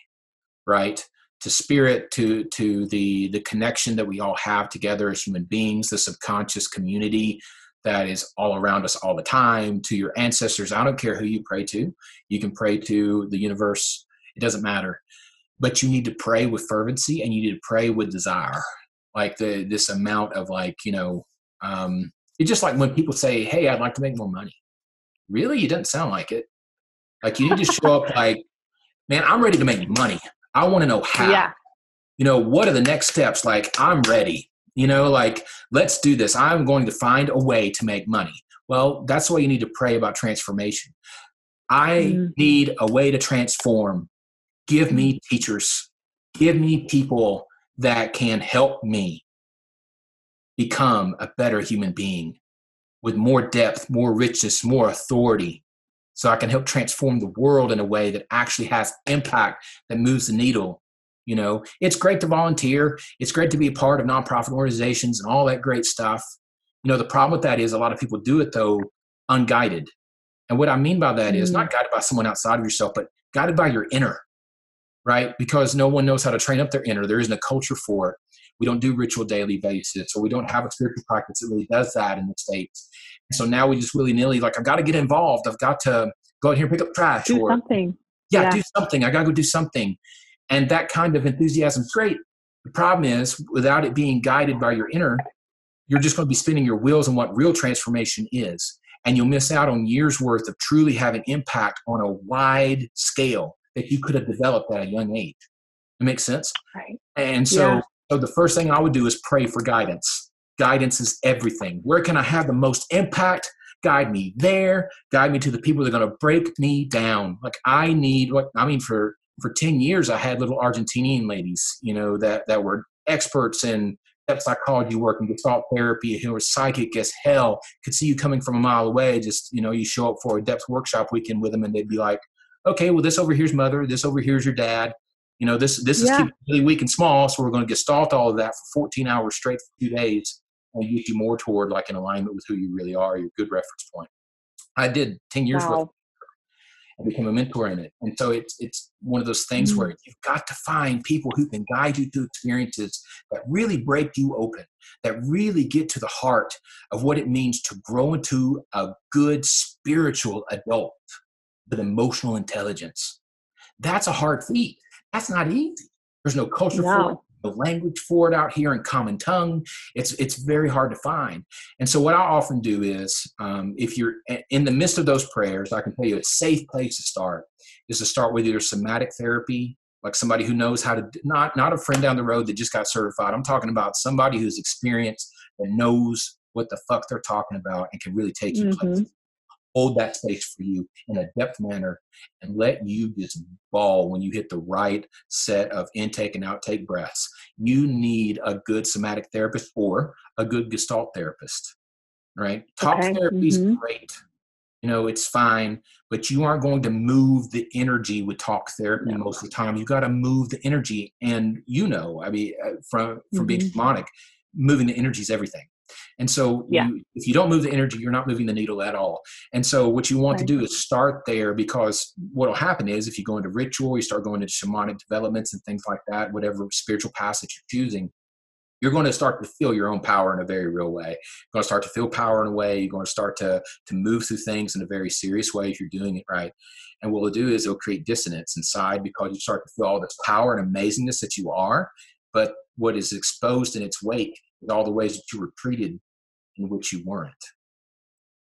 Right to spirit to to the the connection that we all have together as human beings the subconscious community that is all around us all the time to your ancestors i don't care who you pray to you can pray to the universe it doesn't matter but you need to pray with fervency and you need to pray with desire like the this amount of like you know um it's just like when people say hey i'd like to make more money really it doesn't sound like it like you need to show up like man i'm ready to make money I want to know how. Yeah. You know, what are the next steps? Like, I'm ready. You know, like, let's do this. I'm going to find a way to make money. Well, that's why you need to pray about transformation. I mm. need a way to transform. Give me teachers. Give me people that can help me become a better human being with more depth, more richness, more authority, so I can help transform the world in a way that actually has impact that moves the needle. You know, it's great to volunteer. It's great to be a part of nonprofit organizations and all that great stuff. You know, the problem with that is a lot of people do it though unguided. And what I mean by that mm. is not guided by someone outside of yourself, but guided by your inner, right? Because no one knows how to train up their inner. There isn't a culture for it. We don't do ritual daily basis, or we don't have a spiritual practice that really does that in the States. So now we just willy nilly, like, I've got to get involved. I've got to go out here and pick up trash. Do or, something. Yeah, yeah, do something. I got to go do something. And that kind of enthusiasm is great. The problem is, without it being guided by your inner, you're just going to be spinning your wheels on what real transformation is. And you'll miss out on years worth of truly having impact on a wide scale that you could have developed at a young age. It makes sense? Right. And so, Yeah. so the first thing I would do is pray for guidance. Guidance is everything. Where can I have the most impact? Guide me there. Guide me to the people that are going to break me down. Like I need what I mean for for 10 years I had little Argentinian ladies, you know, that that were experts in depth psychology work and gestalt therapy who were psychic as hell, could see you coming from a mile away. Just, you know, you show up for a depth workshop weekend with them and they'd be like, okay, well, this over here's mother, this over here's your dad. You know, this this is Yeah. you really weak and small, so we're going to gestalt all of that for 14 hours straight for two days and get you more toward like an alignment with who you really are, your good reference point. I did 10 years worth Wow. and become a mentor in it. And so it's it's one of those things Mm. where you've got to find people who can guide you through experiences that really break you open, that really get to the heart of what it means to grow into a good spiritual adult with emotional intelligence. That's a hard feat. That's not easy. There's no culture for it, No. no language for it out here in common tongue. It's it's very hard to find. And so what I often do is, um, if you're in the midst of those prayers, I can tell you a safe place to start is to start with either somatic therapy, like somebody who knows how to not not a friend down the road that just got certified. I'm talking about somebody who's experienced that knows what the fuck they're talking about and can really take you Mhm. places. Hold that space for you in a depth manner and let you just bawl when you hit the right set of intake and outtake breaths. You need a good somatic therapist or a good gestalt therapist, right? Talk Okay, therapy is mhm. great. You know, it's fine, but you aren't going to move the energy with talk therapy No. most of the time. You got to move the energy. And you know, I mean, uh, from, from being Mhm. demonic, moving the energy is everything. And so, Yeah. you, if you don't move the energy, you're not moving the needle at all. And so, what you want to do is start there because what will happen is if you go into ritual, you start going into shamanic developments and things like that, whatever spiritual path that you're choosing, you're going to start to feel your own power in a very real way. You're going to start to feel power in a way. You're going to start to to move through things in a very serious way if you're doing it right. And what it'll do is it'll create dissonance inside because you start to feel all this power and amazingness that you are. But what is exposed in its wake is all the ways that you were treated in which you weren't.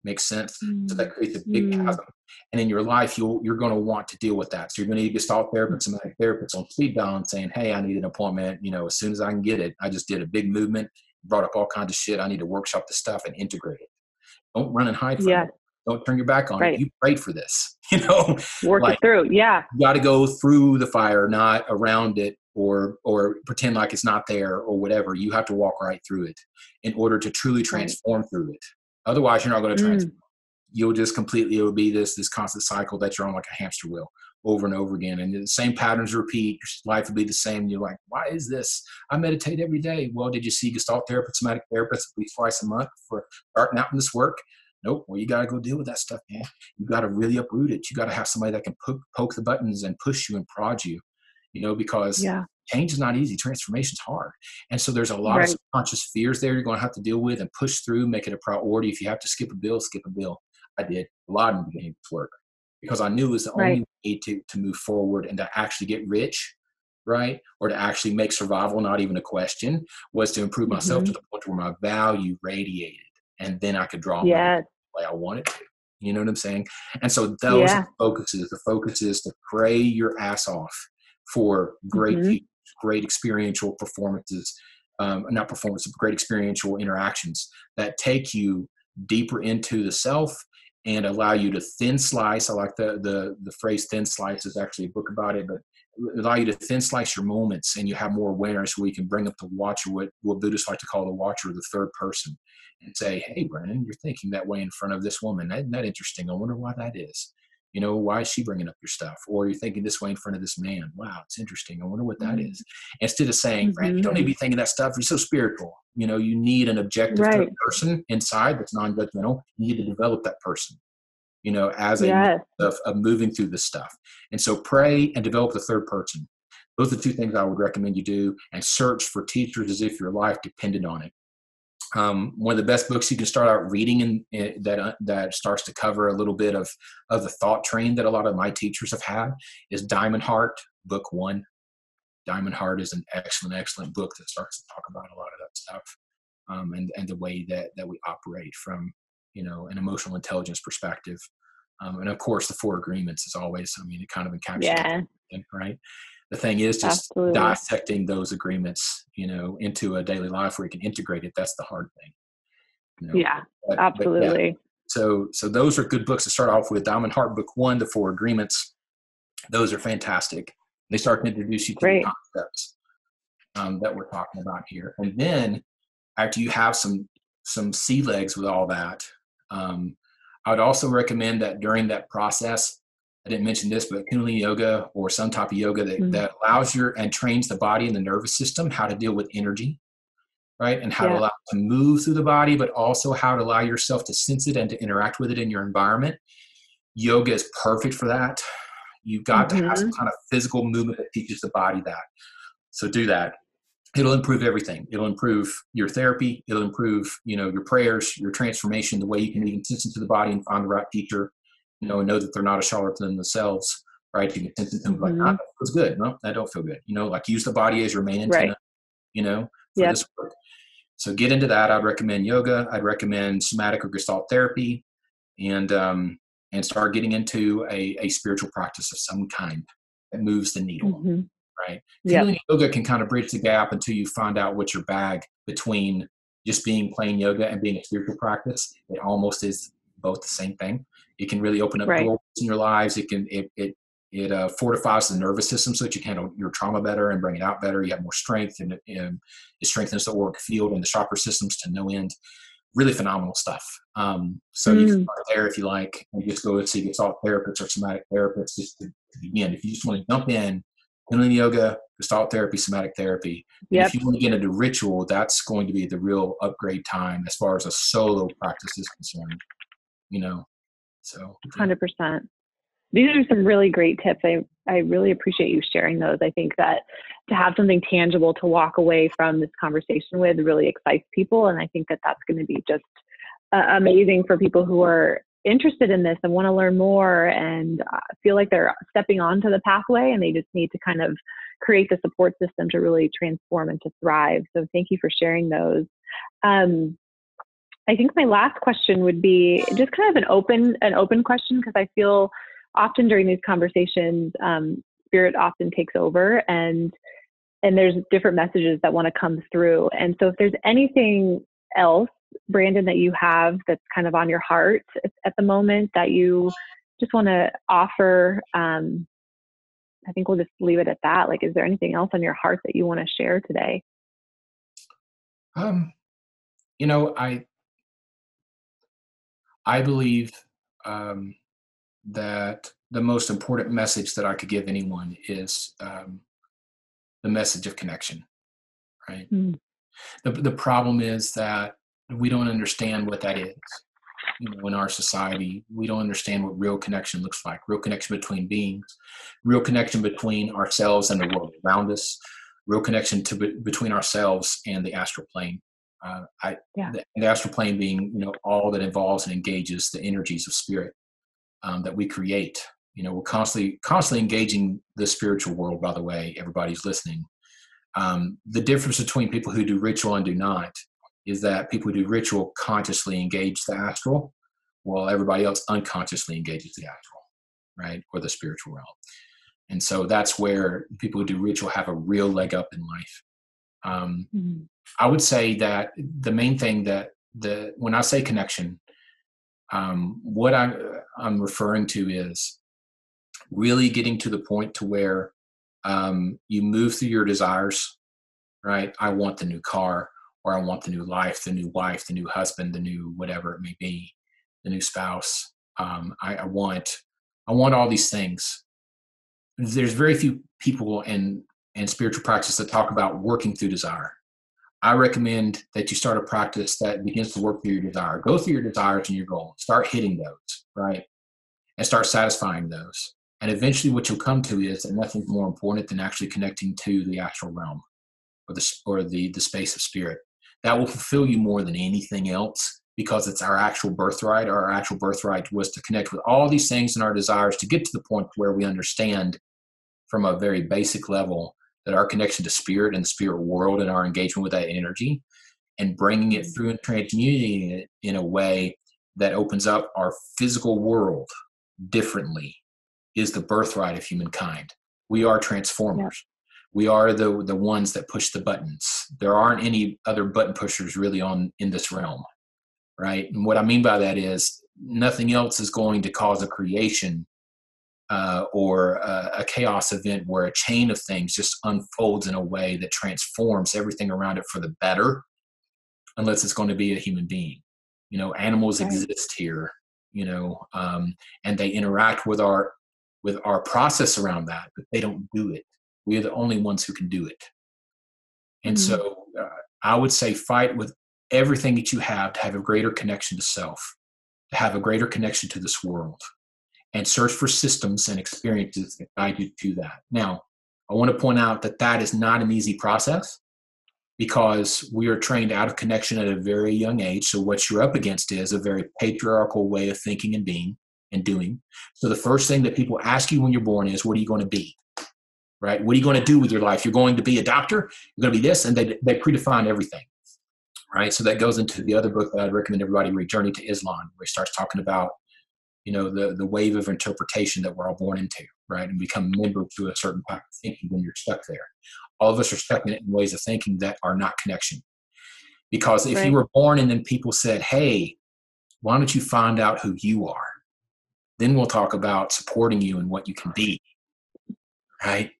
Makes sense? So that creates a big Mm. chasm. And in your life, you'll, you're going to want to deal with that. So you're going to need a gestalt therapist, somatic therapist on speed dial and saying, hey, I need an appointment. You know, as soon as I can get it, I just did a big movement, brought up all kinds of shit. I need to workshop the stuff and integrate it. Don't run and hide from Yeah. it. Don't turn your back on Right. it. You prayed for this. You know, Work like- it through. Yeah. you got to go through the fire, not around it or or pretend like it's not there or whatever. You have to walk right through it in order to truly transform through it. Otherwise, you're not going to Mm. transform. You'll just completely it'll be this this constant cycle that you're on like a hamster wheel over and over again, and the same patterns repeat. Your life will be the same. You're like, why is this? I meditate every day. Well, did you see Gestalt therapist, somatic therapist at least twice a month for starting out in this work? Nope. Well, you got to go deal with that stuff, man. You got to really uproot it. You got to have somebody that can poke, poke the buttons and push you and prod you, you know, because Yeah. change is not easy. Transformation's hard. And so there's a lot Right. of subconscious fears there you're going to have to deal with and push through, make it a priority. If you have to skip a bill, skip a bill. I did a lot in the beginning of this work because I knew it was the Right. only way to, to move forward and to actually get rich, right? Or to actually make survival not even a question was to improve myself to Mhm. the point where my value radiated. And then I could draw the way I wanted to. You know what I'm saying? And so those Yeah. are the focuses. The focus is to pray your ass off for great, Mhm. pe- great experiential performances, um, not performances, great experiential interactions that take you deeper into the self and allow you to thin slice. I like the the the phrase "thin slice" is actually a book about it, but allow you to thin slice your moments, and you have more awareness where you can bring up the watcher, what what Buddhists like to call the watcher, the third person, and say, "Hey, Brennan, you're thinking that way in front of this woman. Isn't that interesting? I wonder why that is." You know, why is she bringing up your stuff? Or you're thinking this way in front of this man. Wow, it's interesting. I wonder what that Mm. is. Instead of saying, Brandon, you don't need to be thinking that stuff. You're so spiritual. You know, you need an objective third Right. person inside that's non-judgmental. You need to develop that person, you know, as a Yes. of, of moving through this stuff. And so pray and develop the third person. Those are the two things I would recommend you do and search for teachers as if your life depended on it. Um, one of the best books you can start out reading in, in that uh, that starts to cover a little bit of of the thought train that a lot of my teachers have had is Diamond Heart, book one. Diamond Heart is an excellent, excellent book that starts to talk about a lot of that stuff. um, and and the way that that we operate from you know an emotional intelligence perspective. Um, and of course, the four agreements is always. I mean, it kind of encapsulates yeah. It, right. The thing is just Absolutely. dissecting those agreements, you know, into a daily life where you can integrate it. That's the hard thing. You know? Yeah, but, absolutely. But yeah. So, so those are good books to start off with. Diamond Heart Book One, The Four Agreements. Those are fantastic. They start to introduce you to Great. the concepts um, that we're talking about here, and then after you have some some sea legs with all that, um, I would also recommend that during that process, I didn't mention this, but Kundalini yoga or some type of yoga that, mm-hmm. that allows your and trains the body and the nervous system how to deal with energy, right? And how yeah. to allow to move through the body, but also how to allow yourself to sense it and to interact with it in your environment. Yoga is perfect for that. You've got mm-hmm. to have some mm-hmm. kind of physical movement that teaches the body that. So do that it'll improve everything. It'll improve your therapy. It'll improve you know your prayers your transformation the way you can even listen to the body and find the right teacher you know and know that they're not a charlatan themselves right? You can to them mm-hmm. like ah, that feels good. No that don't feel good. You know like use the body as your main antenna right. you know for yep. this work. So get into that. I'd recommend yoga. I'd recommend somatic or gestalt therapy and um and start getting into a, a spiritual practice of some kind that moves the needle. Mm-hmm right? Yep. yoga can kind of bridge the gap until you find out what's your bag between just being plain yoga and being a spiritual practice. It almost is both the same thing. It can really open up right. doors in your lives. It can it it it uh, fortifies the nervous system so that you can handle your trauma better and bring it out better. You have more strength, and it, and it strengthens the auric field and the chakra systems to no end. Really phenomenal stuff. Um, so mm. you can start there if you like, and just go and see Gestalt therapists or somatic therapists just to, to begin. If you just want to jump in Kundalini yoga, Gestalt therapy, somatic therapy. Yep. If you want to get into ritual, that's going to be the real upgrade time as far as a solo practice is concerned. You know, so hundred percent. These are some really great tips. I I really appreciate you sharing those. I think that to have something tangible to walk away from this conversation with really excites people, and I think that that's going to be just uh, amazing for people who are interested in this and want to learn more and uh, feel like they're stepping onto the pathway and they just need to kind of create the support system to really transform and to thrive. So thank you for sharing those. Um, I think my last question would be just kind of an open an open question because I feel often during these conversations, um, spirit often takes over and and there's different messages that want to come through. And so if there's anything else Brandon, that you have that's kind of on your heart at the moment that you just want to offer? Um, I think we'll just leave it at that. Like, is there anything else on your heart that you want to share today? Um, you know, I I believe um, that the most important message that I could give anyone is um, the message of connection. Right. Mm. The the problem is that we don't understand what that is you know in our society. We don't understand what real connection looks like real connection between beings real connection between ourselves and the world around us real connection to between ourselves and the astral plane. Uh, I, yeah. the, the, astral plane being you know all that involves and engages the energies of spirit um, that we create. You know we're constantly constantly engaging the spiritual world by the way everybody's listening. Um, the difference between people who do ritual and do not is that people who do ritual consciously engage the astral, while everybody else unconsciously engages the astral, right, or the spiritual realm. And so that's where people who do ritual have a real leg up in life. Um, mm-hmm. I would say that the main thing that the when I say connection, um, what I, I'm referring to is really getting to the point to where um, you move through your desires. Right, I want the new car or I want the new life, the new wife, the new husband, the new whatever it may be, the new spouse. Um, I, I want I want all these things. There's very few people in in spiritual practice that talk about working through desire. I recommend that you start a practice that begins to work through your desire. Go through your desires and your goals. Start hitting those, right? And start satisfying those. And eventually, what you'll come to is that nothing's more important than actually connecting to the actual realm or the, or the, the space of spirit that will fulfill you more than anything else because it's our actual birthright. Our actual birthright was to connect with all these things and our desires to get to the point where we understand from a very basic level that our connection to spirit and the spirit world and our engagement with that energy and bringing it through and transmuting it in a way that opens up our physical world differently is the birthright of humankind. We are transformers. We are the the ones that push the buttons. There aren't any other button pushers really on in this realm, right? And what I mean by that is nothing else is going to cause a creation uh, or a, a, chaos event where a chain of things just unfolds in a way that transforms everything around it for the better, unless it's going to be a human being. You know, animals right. exist here, you know, um, and they interact with our with our process around that, but they don't do it. We are the only ones who can do it. And mm-hmm. so, uh, I would say fight with everything that you have to have a greater connection to self, to have a greater connection to this world and search for systems and experiences that guide you to that. Now, I want to point out that that is not an easy process because we are trained out of connection at a very young age. So, what you're up against is a very patriarchal way of thinking and being and doing. So, the first thing that people ask you when you're born is, What are you going to be? Right? What are you going to do with your life? You're going to be a doctor, you're going to be this, and they, they predefine everything. Right? So, that goes into the other book that I'd recommend everybody read, Journey to Ixtlan, where he starts talking about you know the the wave of interpretation that we're all born into right and become member to a certain type of thinking when you're stuck there all of us are stuck in, in ways of thinking that are not connection because if right. you were born and then people said hey why don't you find out who you are then we'll talk about supporting you and what you can be right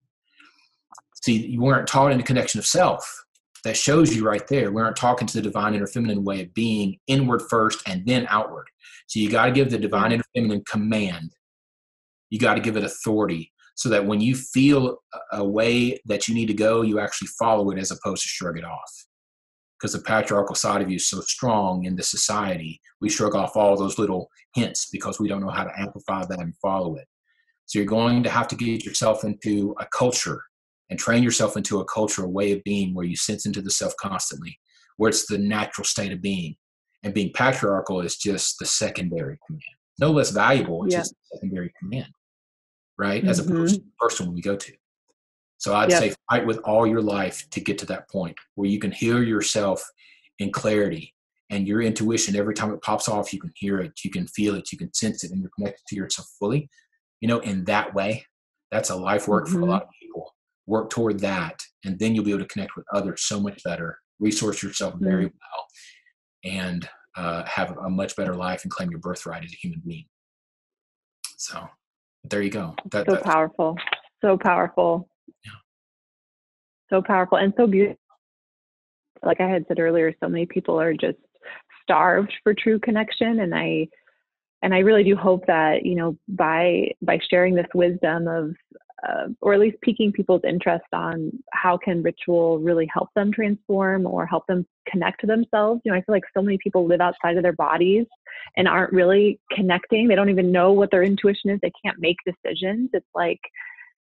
see you weren't taught in the connection of self that shows you right there we aren't talking to the divine inner feminine way of being inward first and then outward so you got to give the divine inner feminine command. You got to give it authority so that when you feel a way that you need to go, you actually follow it as opposed to shrug it off. Because the patriarchal side of you is so strong in the society, we shrug off all those little hints because we don't know how to amplify that and follow it. So you're going to have to get yourself into a culture and train yourself into a culture, a way of being where you sense into the self constantly, where it's the natural state of being and being patriarchal is just the secondary command no less valuable it's yeah. just secondary command right mm-hmm. as opposed to the first one we go to so i'd yep. say fight with all your life to get to that point where you can hear yourself in clarity and your intuition every time it pops off you can hear it you can feel it you can sense it and you're connected to yourself fully you know in that way that's a life work mm-hmm. for a mm-hmm. lot of people work toward that and then you'll be able to connect with others so much better resource yourself very mm-hmm. well and uh, have a much better life and claim your birthright as a human being. So there you go. That, so powerful. So powerful. Yeah. So powerful and so beautiful. Like I had said earlier, so many people are just starved for true connection. And I and I really do hope that, you know, by by sharing this wisdom of uh, or at least piquing people's interest on how can ritual really help them transform or help them connect to themselves. You know i feel like so many people live outside of their bodies and aren't really connecting. They don't even know what their intuition is. They can't make decisions. It's like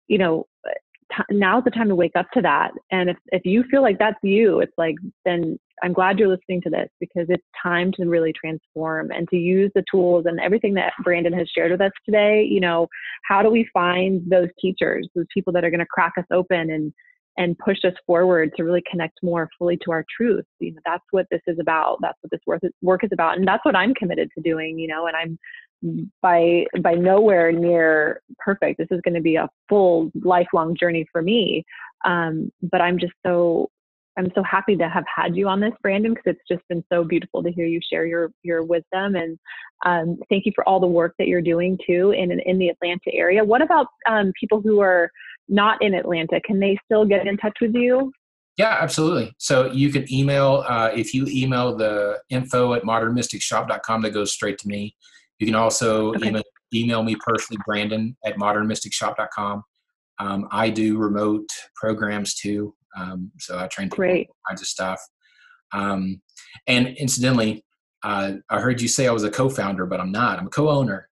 you know t- now's the time to wake up to that and if, if you feel like that's you it's like then I'm glad you're listening to this because it's time to really transform and to use the tools and everything that Brandon has shared with us today. You know, how do we find those teachers, those people that are going to crack us open and and push us forward to really connect more fully to our truth. You know, that's what this is about. That's what this work work is about, and that's what I'm committed to doing. You know, and I'm by by nowhere near perfect. This is going to be a full lifelong journey for me. Um, but I'm just so I'm so happy to have had you on this, Brandon, because it's just been so beautiful to hear you share your your wisdom. And um, thank you for all the work that you're doing too in in the Atlanta area. What about um, people who are not in Atlanta? Can they still get in touch with you? Yeah, absolutely. So you can email uh, if you email the info at modernmysticshop.com that goes straight to me. You can also okay. email, email me personally, Brandon at modernmysticshop.com. Um, I do remote programs too. Um, so I train people Great. all kinds of stuff. Um, and incidentally, uh, I heard you say I was a co-founder, but I'm not. I'm a co-owner.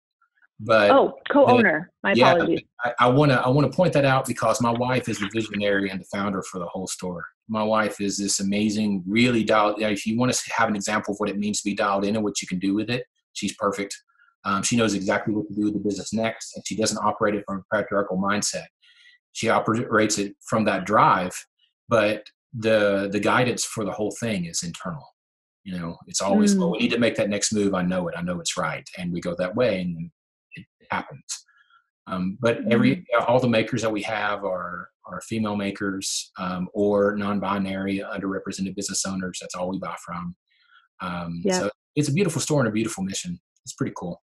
But oh, co-owner. My yeah, apologies. I want to I want to point that out because my wife is the visionary and the founder for the whole store. My wife is this amazing, really dialed. If you want to have an example of what it means to be dialed in and what you can do with it, she's perfect. Um, she knows exactly what to do with the business next, and she doesn't operate it from a patriarchal mindset. She operates it from that drive but the the guidance for the whole thing is internal. You know, it's always mm. well, we need to make that next move. I know it. I know it's right, and we go that way, and it happens. Um, but every mm. all the makers that we have are are female makers um, or non-binary, underrepresented business owners. That's all we buy from. Um, yeah. So it's a beautiful store and a beautiful mission. It's pretty cool.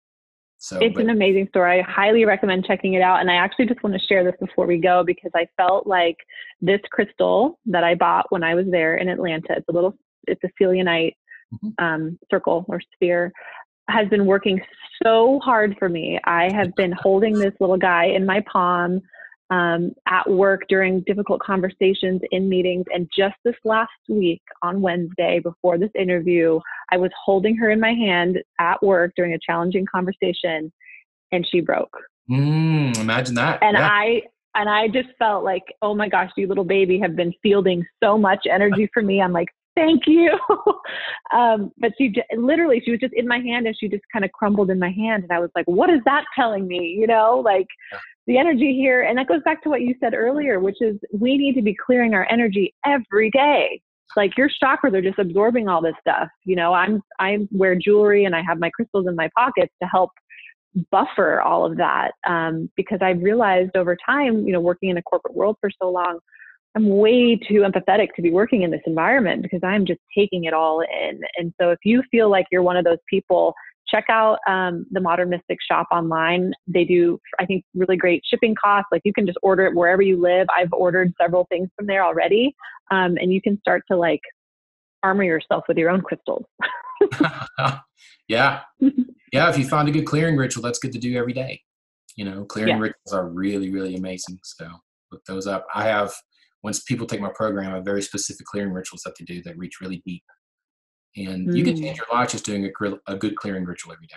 So it's but, an amazing store. I highly recommend checking it out. And I actually just want to share this before we go because I felt like this crystal that I bought when I was there in Atlanta, it's a little, it's a selenite mm-hmm. um, circle or sphere, has been working so hard for me. I have been holding this little guy in my palm um, at work during difficult conversations in meetings. And just this last week on Wednesday before this interview, I was holding her in my hand at work during a challenging conversation and she broke. Mm, imagine that. And yeah. I, and I just felt like, oh my gosh, you little baby have been fielding so much energy for me. I'm like, thank you. um, but she j- literally, she was just in my hand and she just kind of crumbled in my hand. And I was like, what is that telling me? You know, like. The energy here. And that goes back to what you said earlier, which is we need to be clearing our energy every day. Like your chakras are just absorbing all this stuff. You know, I'm, I wear jewelry and I have my crystals in my pockets to help buffer all of that. Um, because I've realized over time, you know, working in a corporate world for so long, I'm way too empathetic to be working in this environment because I'm just taking it all in. And so if you feel like you're one of those people, check out um, the Modern Mystic shop online. They do, I think, really great shipping costs. Like you can just order it wherever you live. I've ordered several things from there already, um, and you can start to like armor yourself with your own crystals. yeah, yeah. If you find a good clearing ritual, that's good to do every day. You know, clearing yeah. rituals are really, really amazing. So look those up. I have once people take my program, I have very specific clearing rituals that they do that reach really deep. And mm. you can change mm. your life just doing a, a good clearing ritual every day,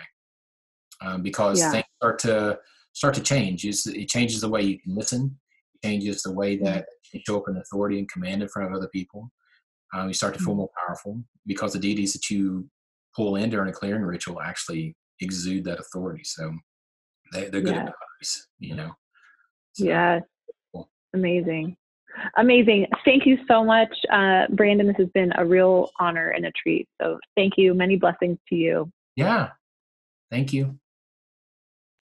um, because yeah. things start to start to change. It's, it changes the way you can listen. It changes the way mm. that you show up in authority and command in front of other people. Um, you start to feel mm. more powerful because the deities that you pull in during a clearing ritual actually exude that authority. So they, they're good yeah. boundaries, you know. So, yeah. Cool. Amazing. Amazing. Thank you so much, uh, Brandon. This has been a real honor and a treat. So thank you. Many blessings to you. Yeah. Thank you.